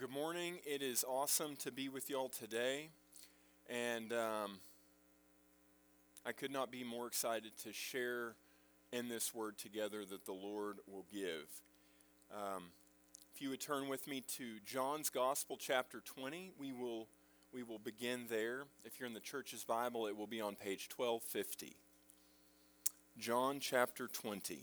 good morning. It is awesome to be with y'all today. And um, I could not be more excited to share in this word together that the Lord will give. Um, if you would turn with me to John's Gospel, chapter 20, we will, we will begin there. If you're in the church's Bible, it will be on page 1250. John chapter 20.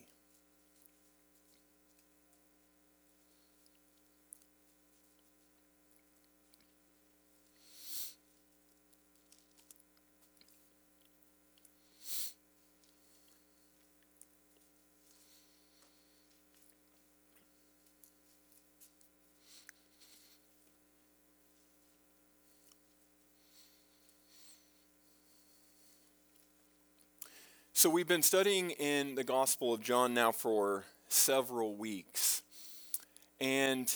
So, we've been studying in the Gospel of John now for several weeks. And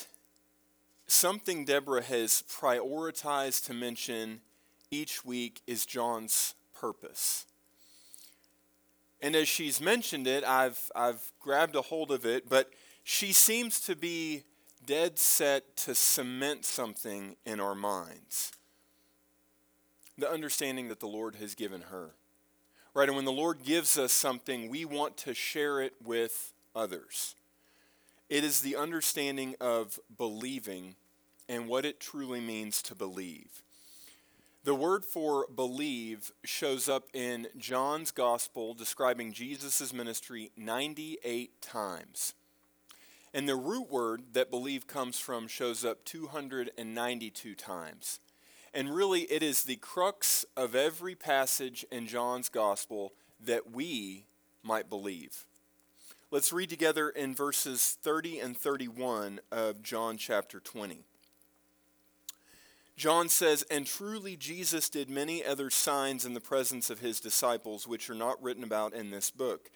something Deborah has prioritized to mention each week is John's purpose. And as she's mentioned it, I've, I've grabbed a hold of it, but she seems to be dead set to cement something in our minds the understanding that the Lord has given her. Right? And when the Lord gives us something, we want to share it with others. It is the understanding of believing and what it truly means to believe. The word for believe shows up in John's gospel describing Jesus' ministry 98 times. And the root word that believe comes from shows up 292 times. And really, it is the crux of every passage in John's gospel that we might believe. Let's read together in verses 30 and 31 of John chapter 20. John says, And truly Jesus did many other signs in the presence of his disciples, which are not written about in this book.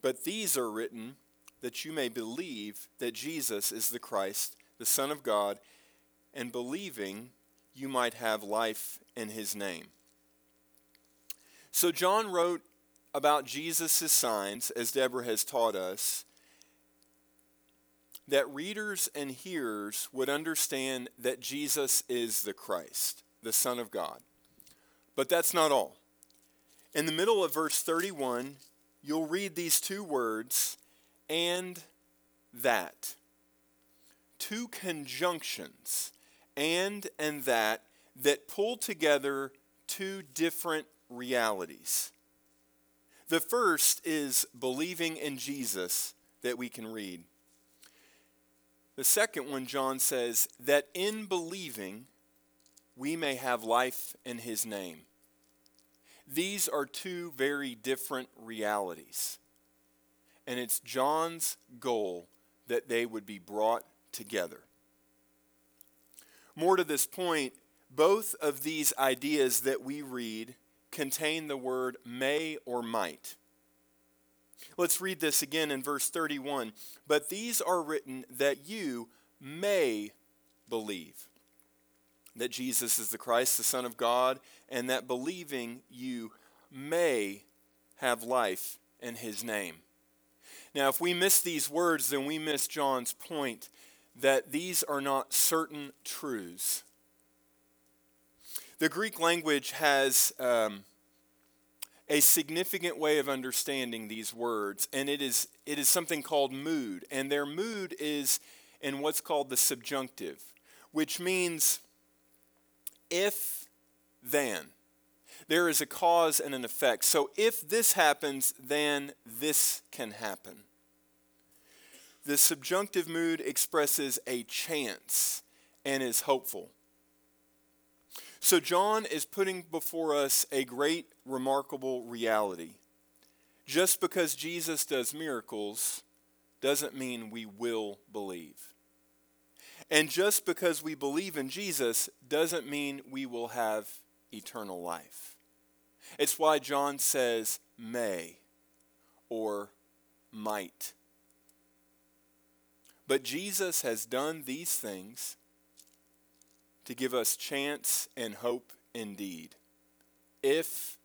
But these are written that you may believe that Jesus is the Christ, the Son of God, and believing, you might have life in his name. So, John wrote about Jesus' signs, as Deborah has taught us, that readers and hearers would understand that Jesus is the Christ, the Son of God. But that's not all. In the middle of verse 31, you'll read these two words, and that. Two conjunctions and and that that pull together two different realities. The first is believing in Jesus that we can read. The second one, John says, that in believing we may have life in his name. These are two very different realities. And it's John's goal that they would be brought together. More to this point, both of these ideas that we read contain the word may or might. Let's read this again in verse 31. But these are written that you may believe that Jesus is the Christ, the Son of God, and that believing you may have life in his name. Now, if we miss these words, then we miss John's point that these are not certain truths. The Greek language has um, a significant way of understanding these words, and it is, it is something called mood. And their mood is in what's called the subjunctive, which means if then. There is a cause and an effect. So if this happens, then this can happen. The subjunctive mood expresses a chance and is hopeful. So, John is putting before us a great, remarkable reality. Just because Jesus does miracles doesn't mean we will believe. And just because we believe in Jesus doesn't mean we will have eternal life. It's why John says may or might. But Jesus has done these things to give us chance and hope indeed. If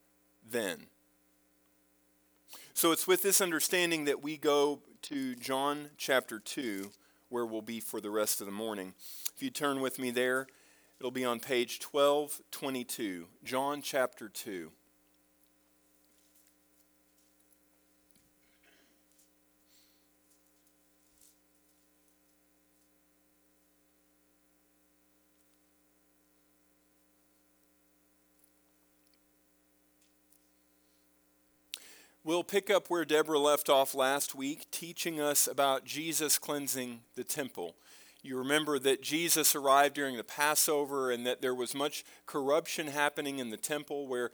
then. So it's with this understanding that we go to John chapter 2, where we'll be for the rest of the morning. If you turn with me there, it'll be on page 1222, John chapter 2. We'll pick up where Deborah left off last week, teaching us about Jesus cleansing the temple. You remember that Jesus arrived during the Passover and that there was much corruption happening in the temple where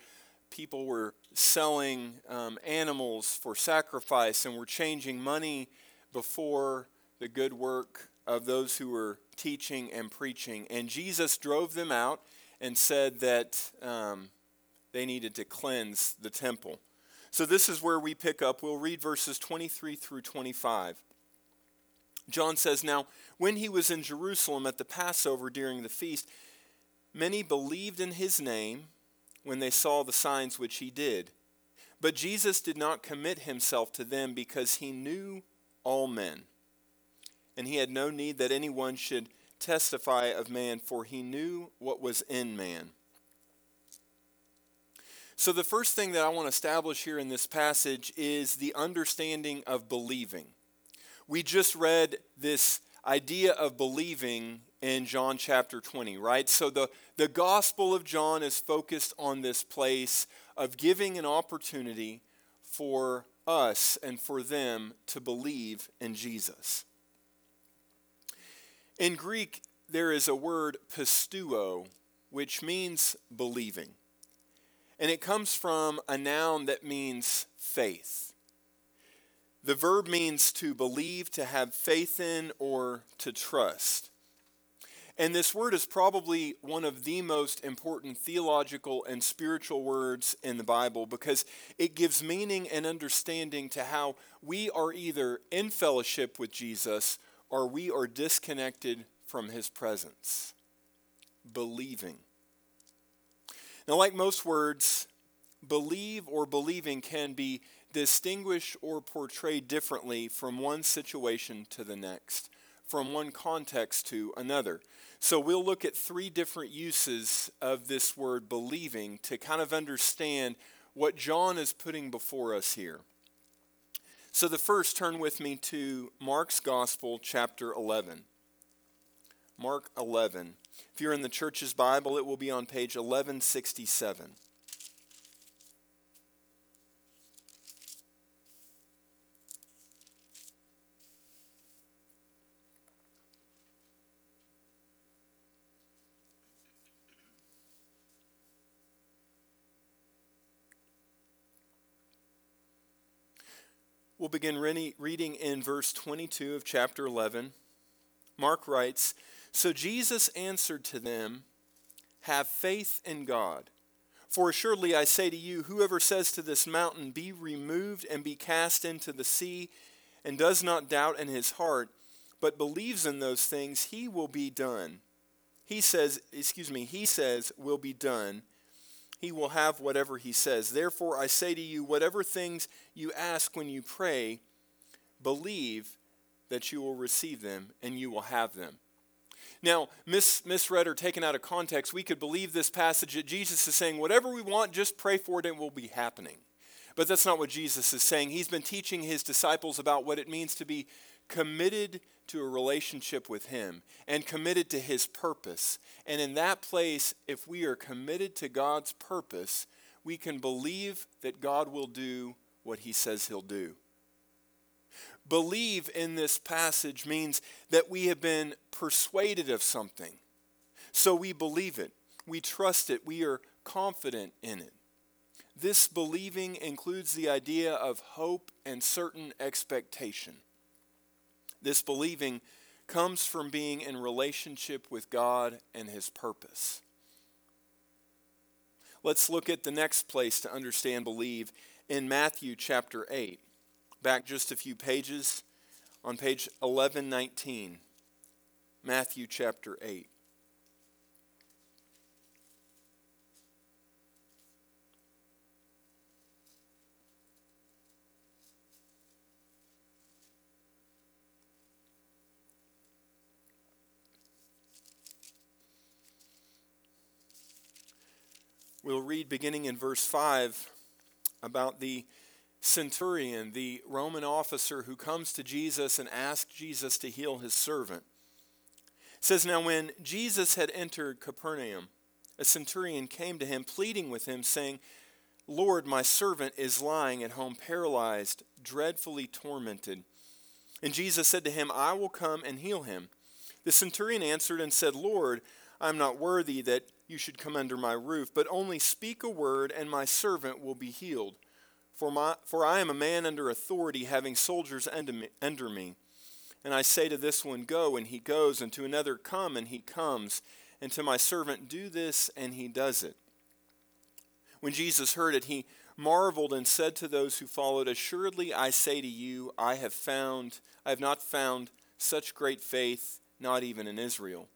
people were selling um, animals for sacrifice and were changing money before the good work of those who were teaching and preaching. And Jesus drove them out and said that um, they needed to cleanse the temple. So this is where we pick up. We'll read verses 23 through 25. John says, Now, when he was in Jerusalem at the Passover during the feast, many believed in his name when they saw the signs which he did. But Jesus did not commit himself to them because he knew all men. And he had no need that anyone should testify of man, for he knew what was in man. So, the first thing that I want to establish here in this passage is the understanding of believing. We just read this idea of believing in John chapter 20, right? So, the, the Gospel of John is focused on this place of giving an opportunity for us and for them to believe in Jesus. In Greek, there is a word pisteuo, which means believing. And it comes from a noun that means faith. The verb means to believe, to have faith in, or to trust. And this word is probably one of the most important theological and spiritual words in the Bible because it gives meaning and understanding to how we are either in fellowship with Jesus or we are disconnected from his presence. Believing. Now, like most words, believe or believing can be distinguished or portrayed differently from one situation to the next, from one context to another. So, we'll look at three different uses of this word believing to kind of understand what John is putting before us here. So, the first, turn with me to Mark's Gospel, chapter 11. Mark 11. If you're in the church's Bible, it will be on page 1167. We'll begin reading in verse 22 of chapter 11. Mark writes, so Jesus answered to them, Have faith in God. For assuredly I say to you, whoever says to this mountain, Be removed and be cast into the sea, and does not doubt in his heart, but believes in those things, he will be done. He says, excuse me, he says, will be done. He will have whatever he says. Therefore, I say to you, whatever things you ask when you pray, believe that you will receive them and you will have them. Now, mis- misread or taken out of context, we could believe this passage that Jesus is saying, whatever we want, just pray for it and it will be happening. But that's not what Jesus is saying. He's been teaching his disciples about what it means to be committed to a relationship with Him and committed to His purpose. And in that place, if we are committed to God's purpose, we can believe that God will do what He says He'll do. Believe in this passage means that we have been persuaded of something. So we believe it, we trust it, we are confident in it. This believing includes the idea of hope and certain expectation. This believing comes from being in relationship with God and His purpose. Let's look at the next place to understand believe in Matthew chapter 8 back just a few pages on page 1119, Matthew chapter 8. We'll read beginning in verse 5 about the centurion, the Roman officer who comes to Jesus and asks Jesus to heal his servant. It says, Now when Jesus had entered Capernaum, a centurion came to him, pleading with him, saying, Lord, my servant is lying at home, paralyzed, dreadfully tormented. And Jesus said to him, I will come and heal him. The centurion answered and said, Lord, I am not worthy that you should come under my roof, but only speak a word, and my servant will be healed. For, my, for I am a man under authority, having soldiers under me, under me. And I say to this one, Go, and he goes, and to another, Come, and he comes, and to my servant, Do this, and he does it. When Jesus heard it, he marveled and said to those who followed, Assuredly I say to you, I have found, I have not found such great faith, not even in Israel.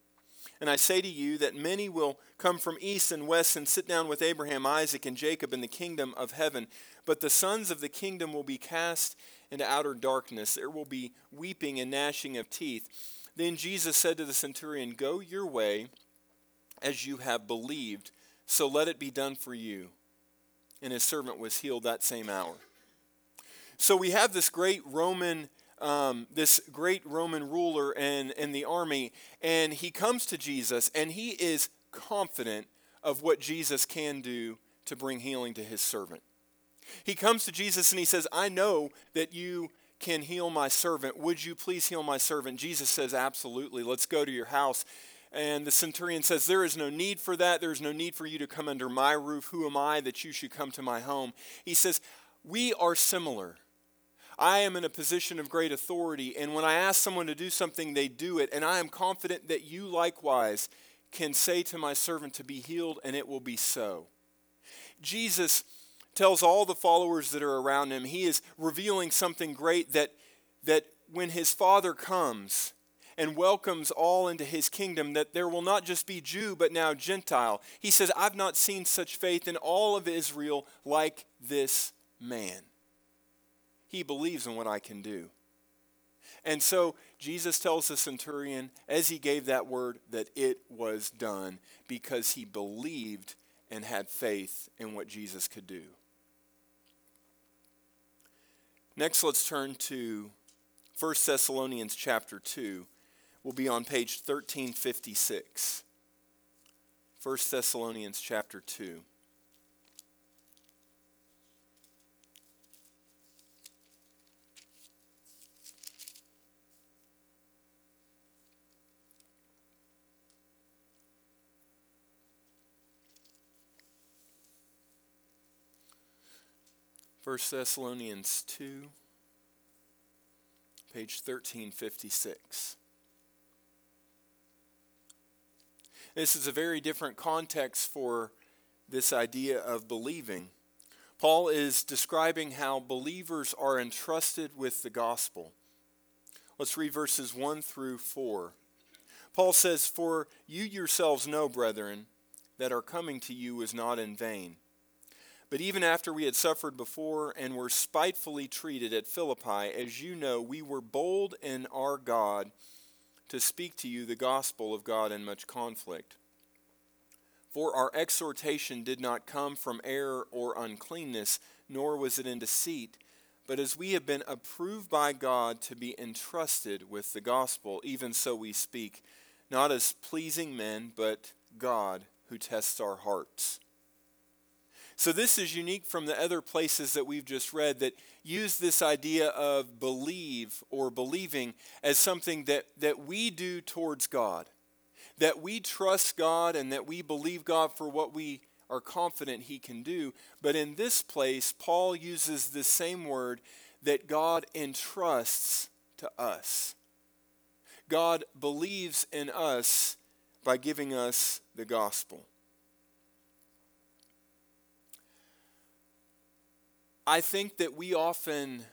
And I say to you that many will come from east and west and sit down with Abraham, Isaac, and Jacob in the kingdom of heaven. But the sons of the kingdom will be cast into outer darkness. There will be weeping and gnashing of teeth. Then Jesus said to the centurion, Go your way as you have believed, so let it be done for you. And his servant was healed that same hour. So we have this great Roman um, this great Roman ruler and, and the army, and he comes to Jesus, and he is confident of what Jesus can do to bring healing to his servant. He comes to Jesus and he says, I know that you can heal my servant. Would you please heal my servant? Jesus says, Absolutely. Let's go to your house. And the centurion says, There is no need for that. There is no need for you to come under my roof. Who am I that you should come to my home? He says, We are similar. I am in a position of great authority, and when I ask someone to do something, they do it. And I am confident that you likewise can say to my servant to be healed, and it will be so. Jesus tells all the followers that are around him, he is revealing something great that, that when his Father comes, and welcomes all into his kingdom, that there will not just be Jew, but now Gentile. He says, I've not seen such faith in all of Israel like this man. He believes in what I can do. And so Jesus tells the centurion, as he gave that word, that it was done because he believed and had faith in what Jesus could do. Next, let's turn to 1 Thessalonians chapter 2. We'll be on page 1356. 1 Thessalonians chapter 2. 1 Thessalonians 2, page 1356. This is a very different context for this idea of believing. Paul is describing how believers are entrusted with the gospel. Let's read verses 1 through 4. Paul says, For you yourselves know, brethren, that our coming to you is not in vain. But even after we had suffered before and were spitefully treated at Philippi, as you know, we were bold in our God to speak to you the gospel of God in much conflict. For our exhortation did not come from error or uncleanness, nor was it in deceit, but as we have been approved by God to be entrusted with the gospel, even so we speak, not as pleasing men, but God who tests our hearts. So, this is unique from the other places that we've just read that use this idea of believe or believing as something that, that we do towards God. That we trust God and that we believe God for what we are confident He can do. But in this place, Paul uses the same word that God entrusts to us. God believes in us by giving us the gospel. I think that we often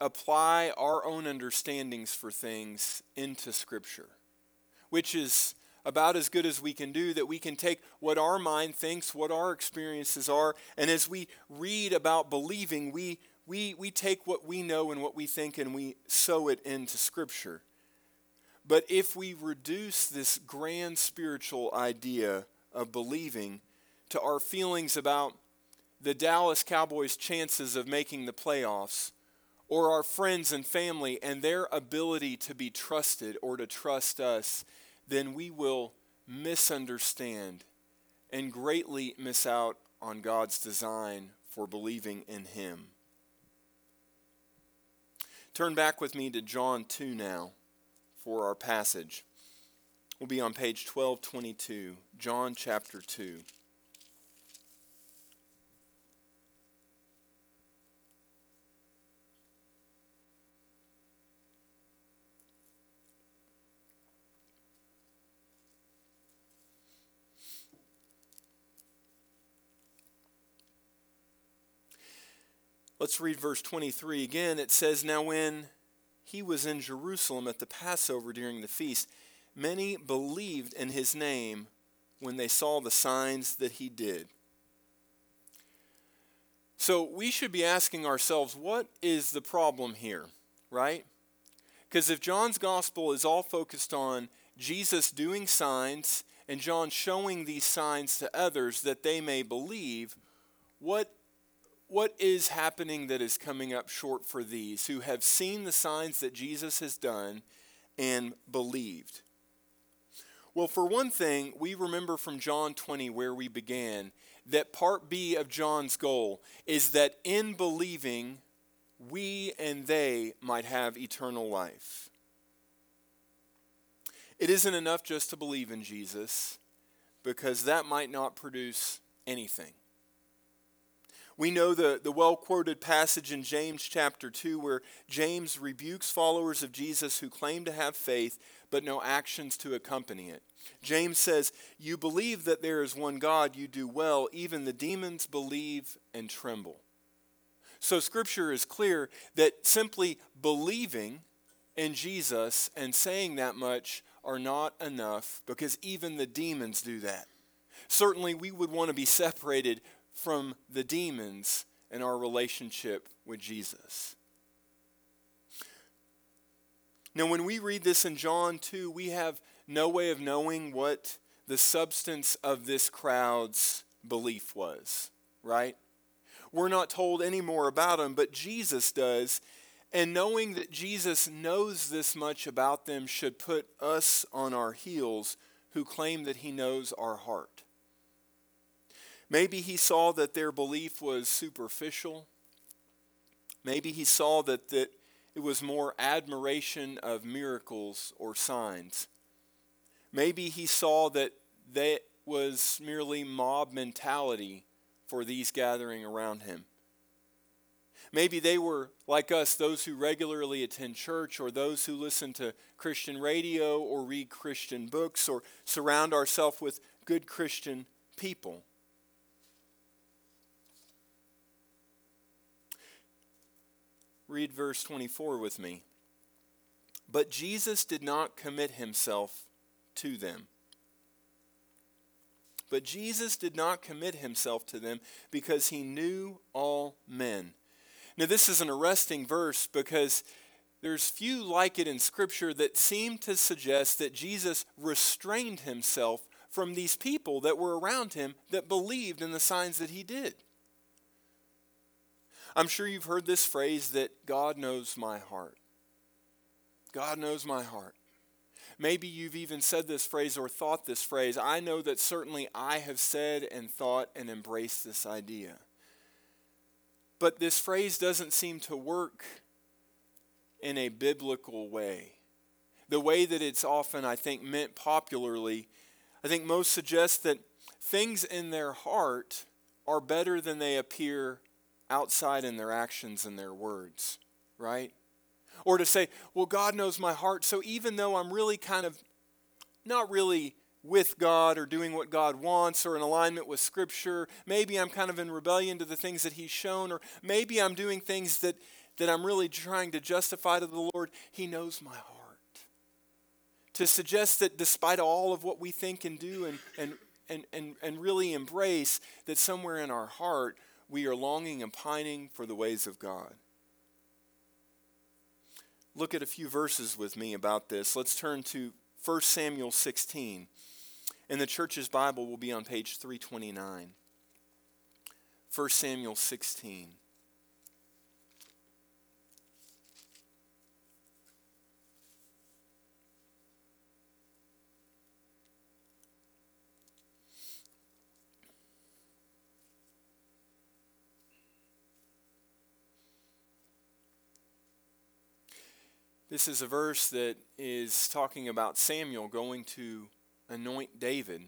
apply our own understandings for things into Scripture, which is about as good as we can do, that we can take what our mind thinks, what our experiences are, and as we read about believing, we, we, we take what we know and what we think and we sew it into Scripture. But if we reduce this grand spiritual idea of believing to our feelings about the Dallas Cowboys' chances of making the playoffs, or our friends and family and their ability to be trusted or to trust us, then we will misunderstand and greatly miss out on God's design for believing in Him. Turn back with me to John 2 now for our passage. We'll be on page 1222, John chapter 2. Let's read verse 23 again. It says, Now when he was in Jerusalem at the Passover during the feast, many believed in his name when they saw the signs that he did. So we should be asking ourselves, what is the problem here, right? Because if John's gospel is all focused on Jesus doing signs and John showing these signs to others that they may believe, what what is happening that is coming up short for these who have seen the signs that Jesus has done and believed? Well, for one thing, we remember from John 20 where we began that part B of John's goal is that in believing, we and they might have eternal life. It isn't enough just to believe in Jesus because that might not produce anything. We know the, the well quoted passage in James chapter 2 where James rebukes followers of Jesus who claim to have faith but no actions to accompany it. James says, You believe that there is one God, you do well. Even the demons believe and tremble. So, Scripture is clear that simply believing in Jesus and saying that much are not enough because even the demons do that. Certainly, we would want to be separated from the demons in our relationship with Jesus. Now, when we read this in John 2, we have no way of knowing what the substance of this crowd's belief was, right? We're not told any more about them, but Jesus does. And knowing that Jesus knows this much about them should put us on our heels who claim that he knows our heart. Maybe he saw that their belief was superficial. Maybe he saw that, that it was more admiration of miracles or signs. Maybe he saw that that was merely mob mentality for these gathering around him. Maybe they were like us, those who regularly attend church, or those who listen to Christian radio or read Christian books, or surround ourselves with good Christian people. Read verse 24 with me. But Jesus did not commit himself to them. But Jesus did not commit himself to them because he knew all men. Now, this is an arresting verse because there's few like it in Scripture that seem to suggest that Jesus restrained himself from these people that were around him that believed in the signs that he did. I'm sure you've heard this phrase that God knows my heart. God knows my heart. Maybe you've even said this phrase or thought this phrase. I know that certainly I have said and thought and embraced this idea. But this phrase doesn't seem to work in a biblical way. The way that it's often, I think, meant popularly, I think most suggest that things in their heart are better than they appear outside in their actions and their words, right? Or to say, well, God knows my heart, so even though I'm really kind of not really with God or doing what God wants or in alignment with Scripture, maybe I'm kind of in rebellion to the things that He's shown, or maybe I'm doing things that, that I'm really trying to justify to the Lord, He knows my heart. To suggest that despite all of what we think and do and, and, and, and, and really embrace, that somewhere in our heart, we are longing and pining for the ways of God. Look at a few verses with me about this. Let's turn to 1 Samuel 16. And the church's Bible will be on page 329. 1 Samuel 16. This is a verse that is talking about Samuel going to anoint David.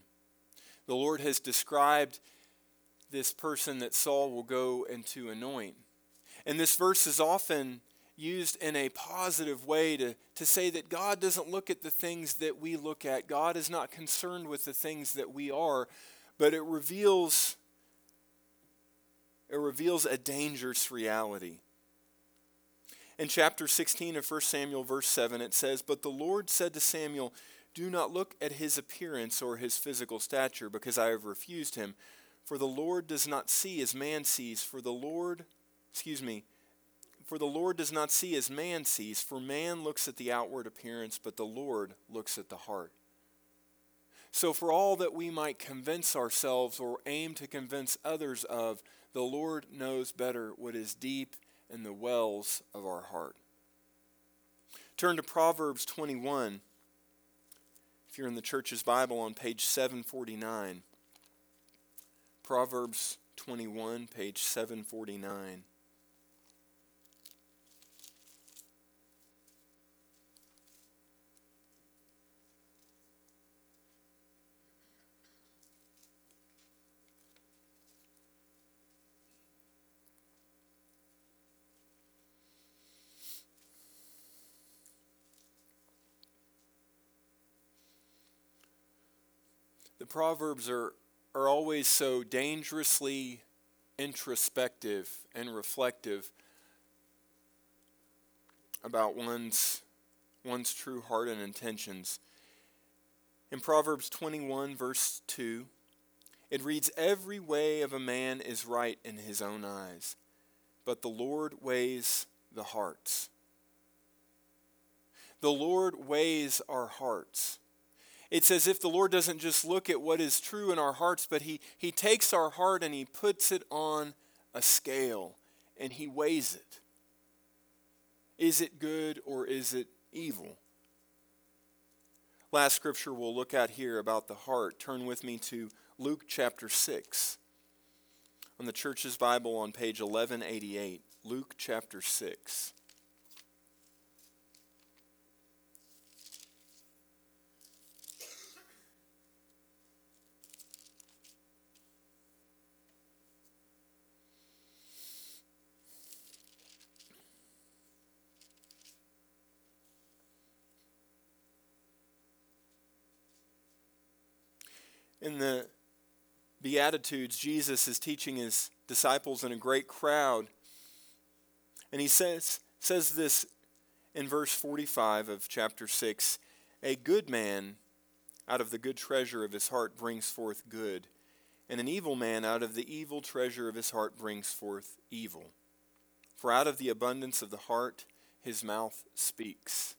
The Lord has described this person that Saul will go and to anoint. And this verse is often used in a positive way to, to say that God doesn't look at the things that we look at. God is not concerned with the things that we are, but it reveals it reveals a dangerous reality. In chapter 16 of 1 Samuel, verse 7, it says, But the Lord said to Samuel, Do not look at his appearance or his physical stature, because I have refused him. For the Lord does not see as man sees, for the Lord, excuse me, for the Lord does not see as man sees, for man looks at the outward appearance, but the Lord looks at the heart. So, for all that we might convince ourselves or aim to convince others of, the Lord knows better what is deep in the wells of our heart. Turn to Proverbs 21. If you're in the church's Bible on page 749. Proverbs 21, page 749. The Proverbs are, are always so dangerously introspective and reflective about one's, one's true heart and intentions. In Proverbs 21, verse 2, it reads, Every way of a man is right in his own eyes, but the Lord weighs the hearts. The Lord weighs our hearts it's as if the Lord doesn't just look at what is true in our hearts, but He, he takes our heart and He puts it on a scale and He weighs it. Is it good or is it evil? Last scripture we'll look at here about the heart. Turn with me to Luke chapter 6. On the church's Bible on page 1188. Luke chapter 6. In the Beatitudes, Jesus is teaching his disciples in a great crowd. And he says, says this in verse 45 of chapter 6 A good man out of the good treasure of his heart brings forth good, and an evil man out of the evil treasure of his heart brings forth evil. For out of the abundance of the heart his mouth speaks.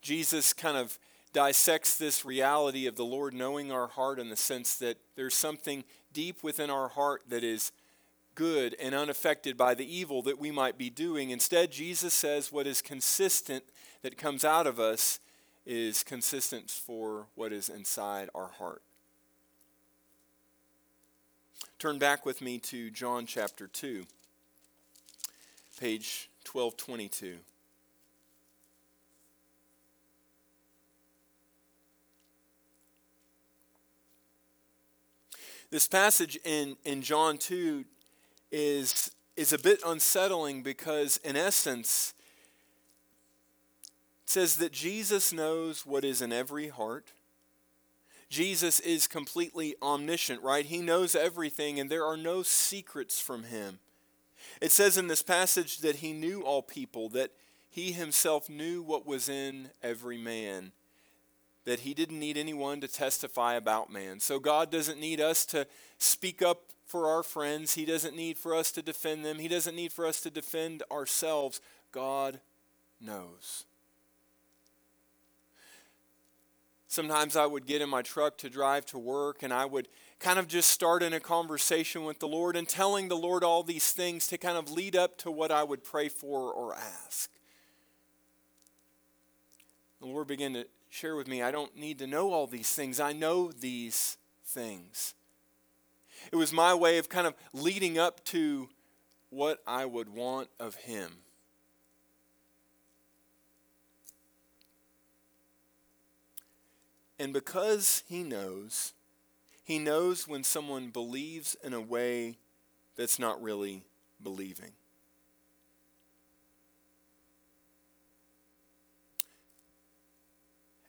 Jesus kind of dissects this reality of the Lord knowing our heart in the sense that there's something deep within our heart that is good and unaffected by the evil that we might be doing. Instead, Jesus says what is consistent that comes out of us is consistent for what is inside our heart. Turn back with me to John chapter 2, page 1222. This passage in, in John 2 is, is a bit unsettling because, in essence, it says that Jesus knows what is in every heart. Jesus is completely omniscient, right? He knows everything, and there are no secrets from him. It says in this passage that he knew all people, that he himself knew what was in every man that he didn't need anyone to testify about man. So God doesn't need us to speak up for our friends. He doesn't need for us to defend them. He doesn't need for us to defend ourselves. God knows. Sometimes I would get in my truck to drive to work and I would kind of just start in a conversation with the Lord and telling the Lord all these things to kind of lead up to what I would pray for or ask. The Lord began to share with me, I don't need to know all these things. I know these things. It was my way of kind of leading up to what I would want of Him. And because He knows, He knows when someone believes in a way that's not really believing.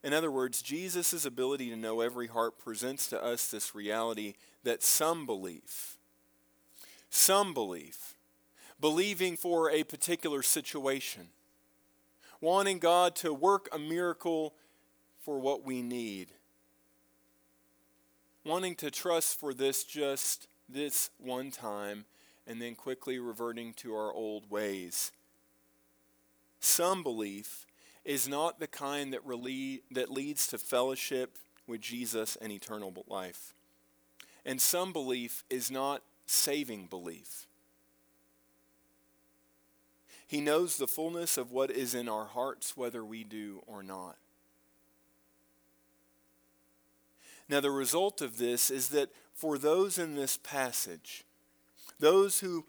In other words, Jesus' ability to know every heart presents to us this reality that some belief, some belief, believing for a particular situation, wanting God to work a miracle for what we need, wanting to trust for this just this one time, and then quickly reverting to our old ways. Some belief is not the kind that, really, that leads to fellowship with Jesus and eternal life. And some belief is not saving belief. He knows the fullness of what is in our hearts, whether we do or not. Now, the result of this is that for those in this passage, those who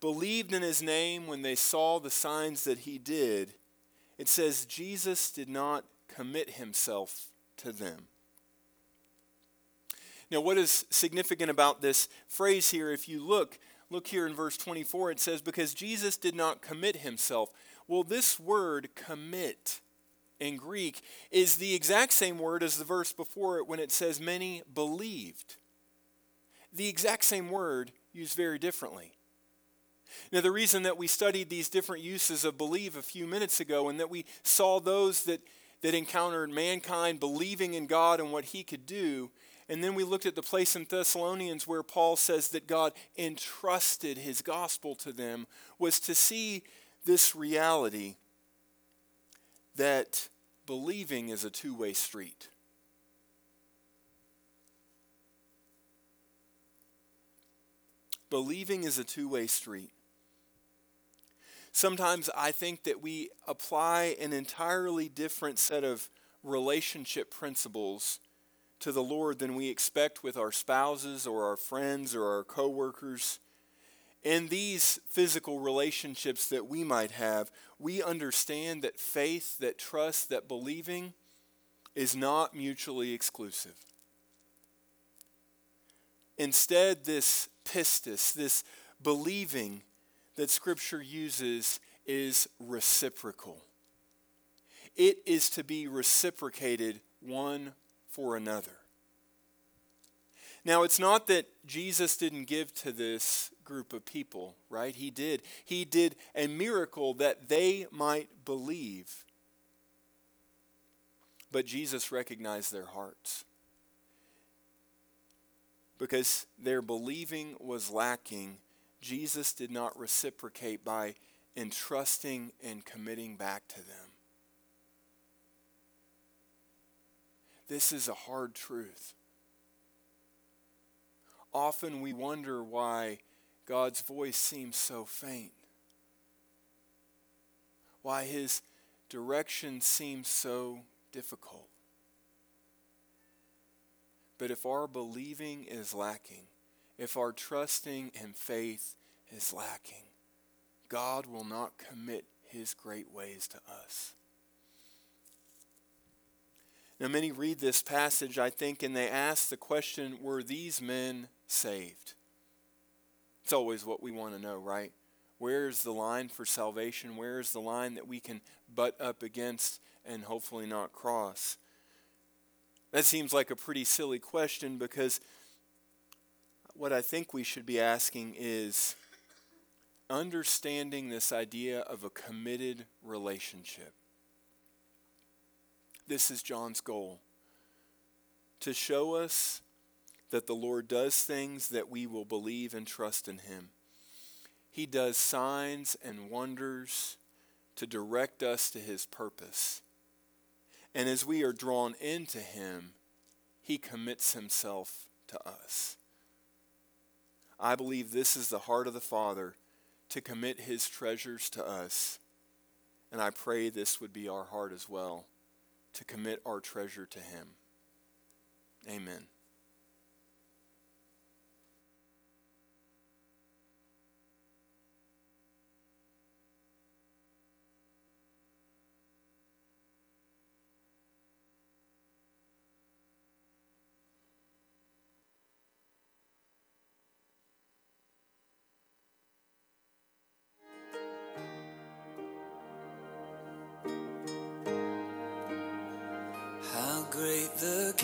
believed in his name when they saw the signs that he did, it says Jesus did not commit himself to them. Now, what is significant about this phrase here, if you look, look here in verse 24, it says, Because Jesus did not commit himself. Well, this word commit in Greek is the exact same word as the verse before it when it says many believed. The exact same word used very differently. Now, the reason that we studied these different uses of believe a few minutes ago and that we saw those that, that encountered mankind believing in God and what he could do, and then we looked at the place in Thessalonians where Paul says that God entrusted his gospel to them, was to see this reality that believing is a two way street. Believing is a two way street. Sometimes I think that we apply an entirely different set of relationship principles to the Lord than we expect with our spouses or our friends or our coworkers. In these physical relationships that we might have, we understand that faith, that trust, that believing is not mutually exclusive. Instead, this pistis, this believing that Scripture uses is reciprocal. It is to be reciprocated one for another. Now, it's not that Jesus didn't give to this group of people, right? He did. He did a miracle that they might believe. But Jesus recognized their hearts. Because their believing was lacking, Jesus did not reciprocate by entrusting and committing back to them. This is a hard truth. Often we wonder why God's voice seems so faint, why his direction seems so difficult. But if our believing is lacking, if our trusting and faith is lacking, God will not commit his great ways to us. Now, many read this passage, I think, and they ask the question were these men saved? It's always what we want to know, right? Where's the line for salvation? Where's the line that we can butt up against and hopefully not cross? That seems like a pretty silly question because what I think we should be asking is understanding this idea of a committed relationship. This is John's goal to show us that the Lord does things that we will believe and trust in Him. He does signs and wonders to direct us to His purpose. And as we are drawn into him, he commits himself to us. I believe this is the heart of the Father to commit his treasures to us. And I pray this would be our heart as well, to commit our treasure to him. Amen.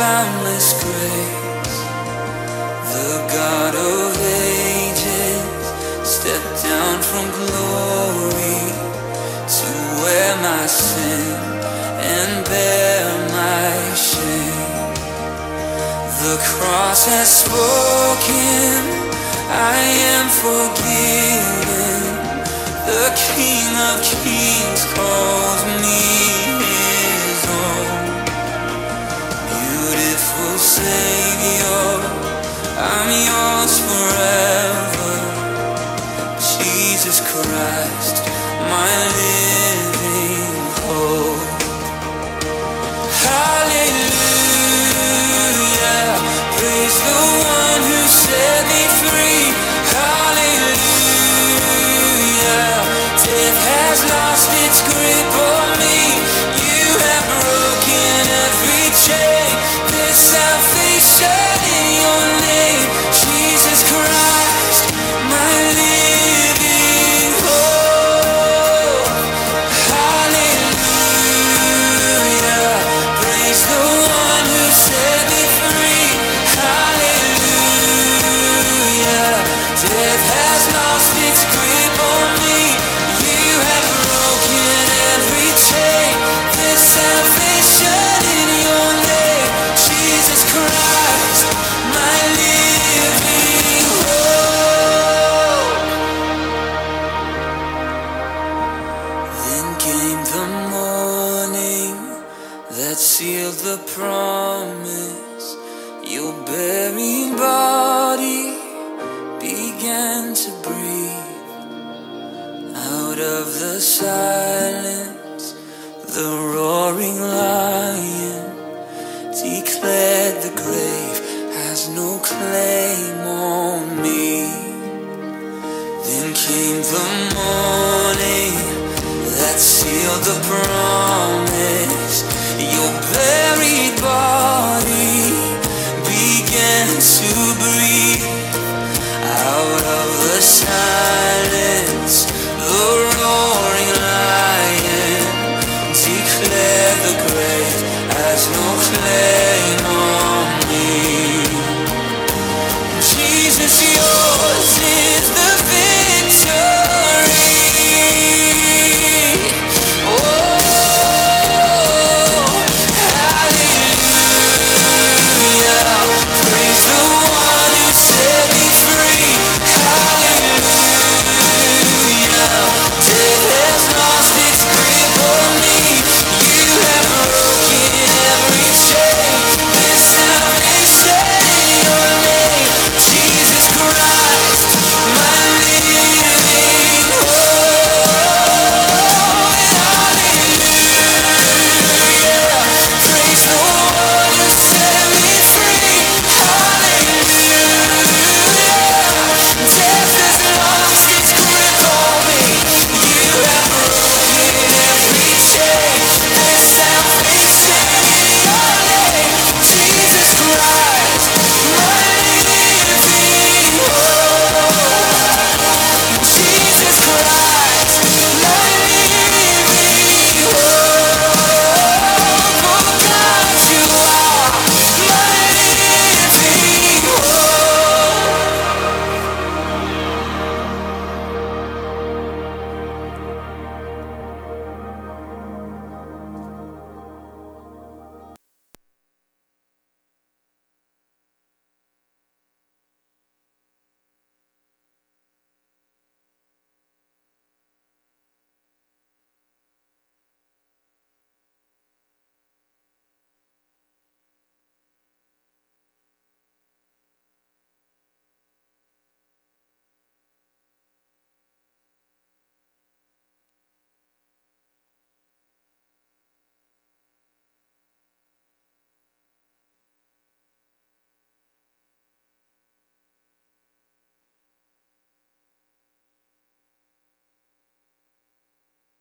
boundless grace? The God of ages stepped down from glory to wear my sin and bear my shame. The cross has spoken, I am forgiven. The King of Kings calls me Savior, I'm yours forever. Jesus Christ, my living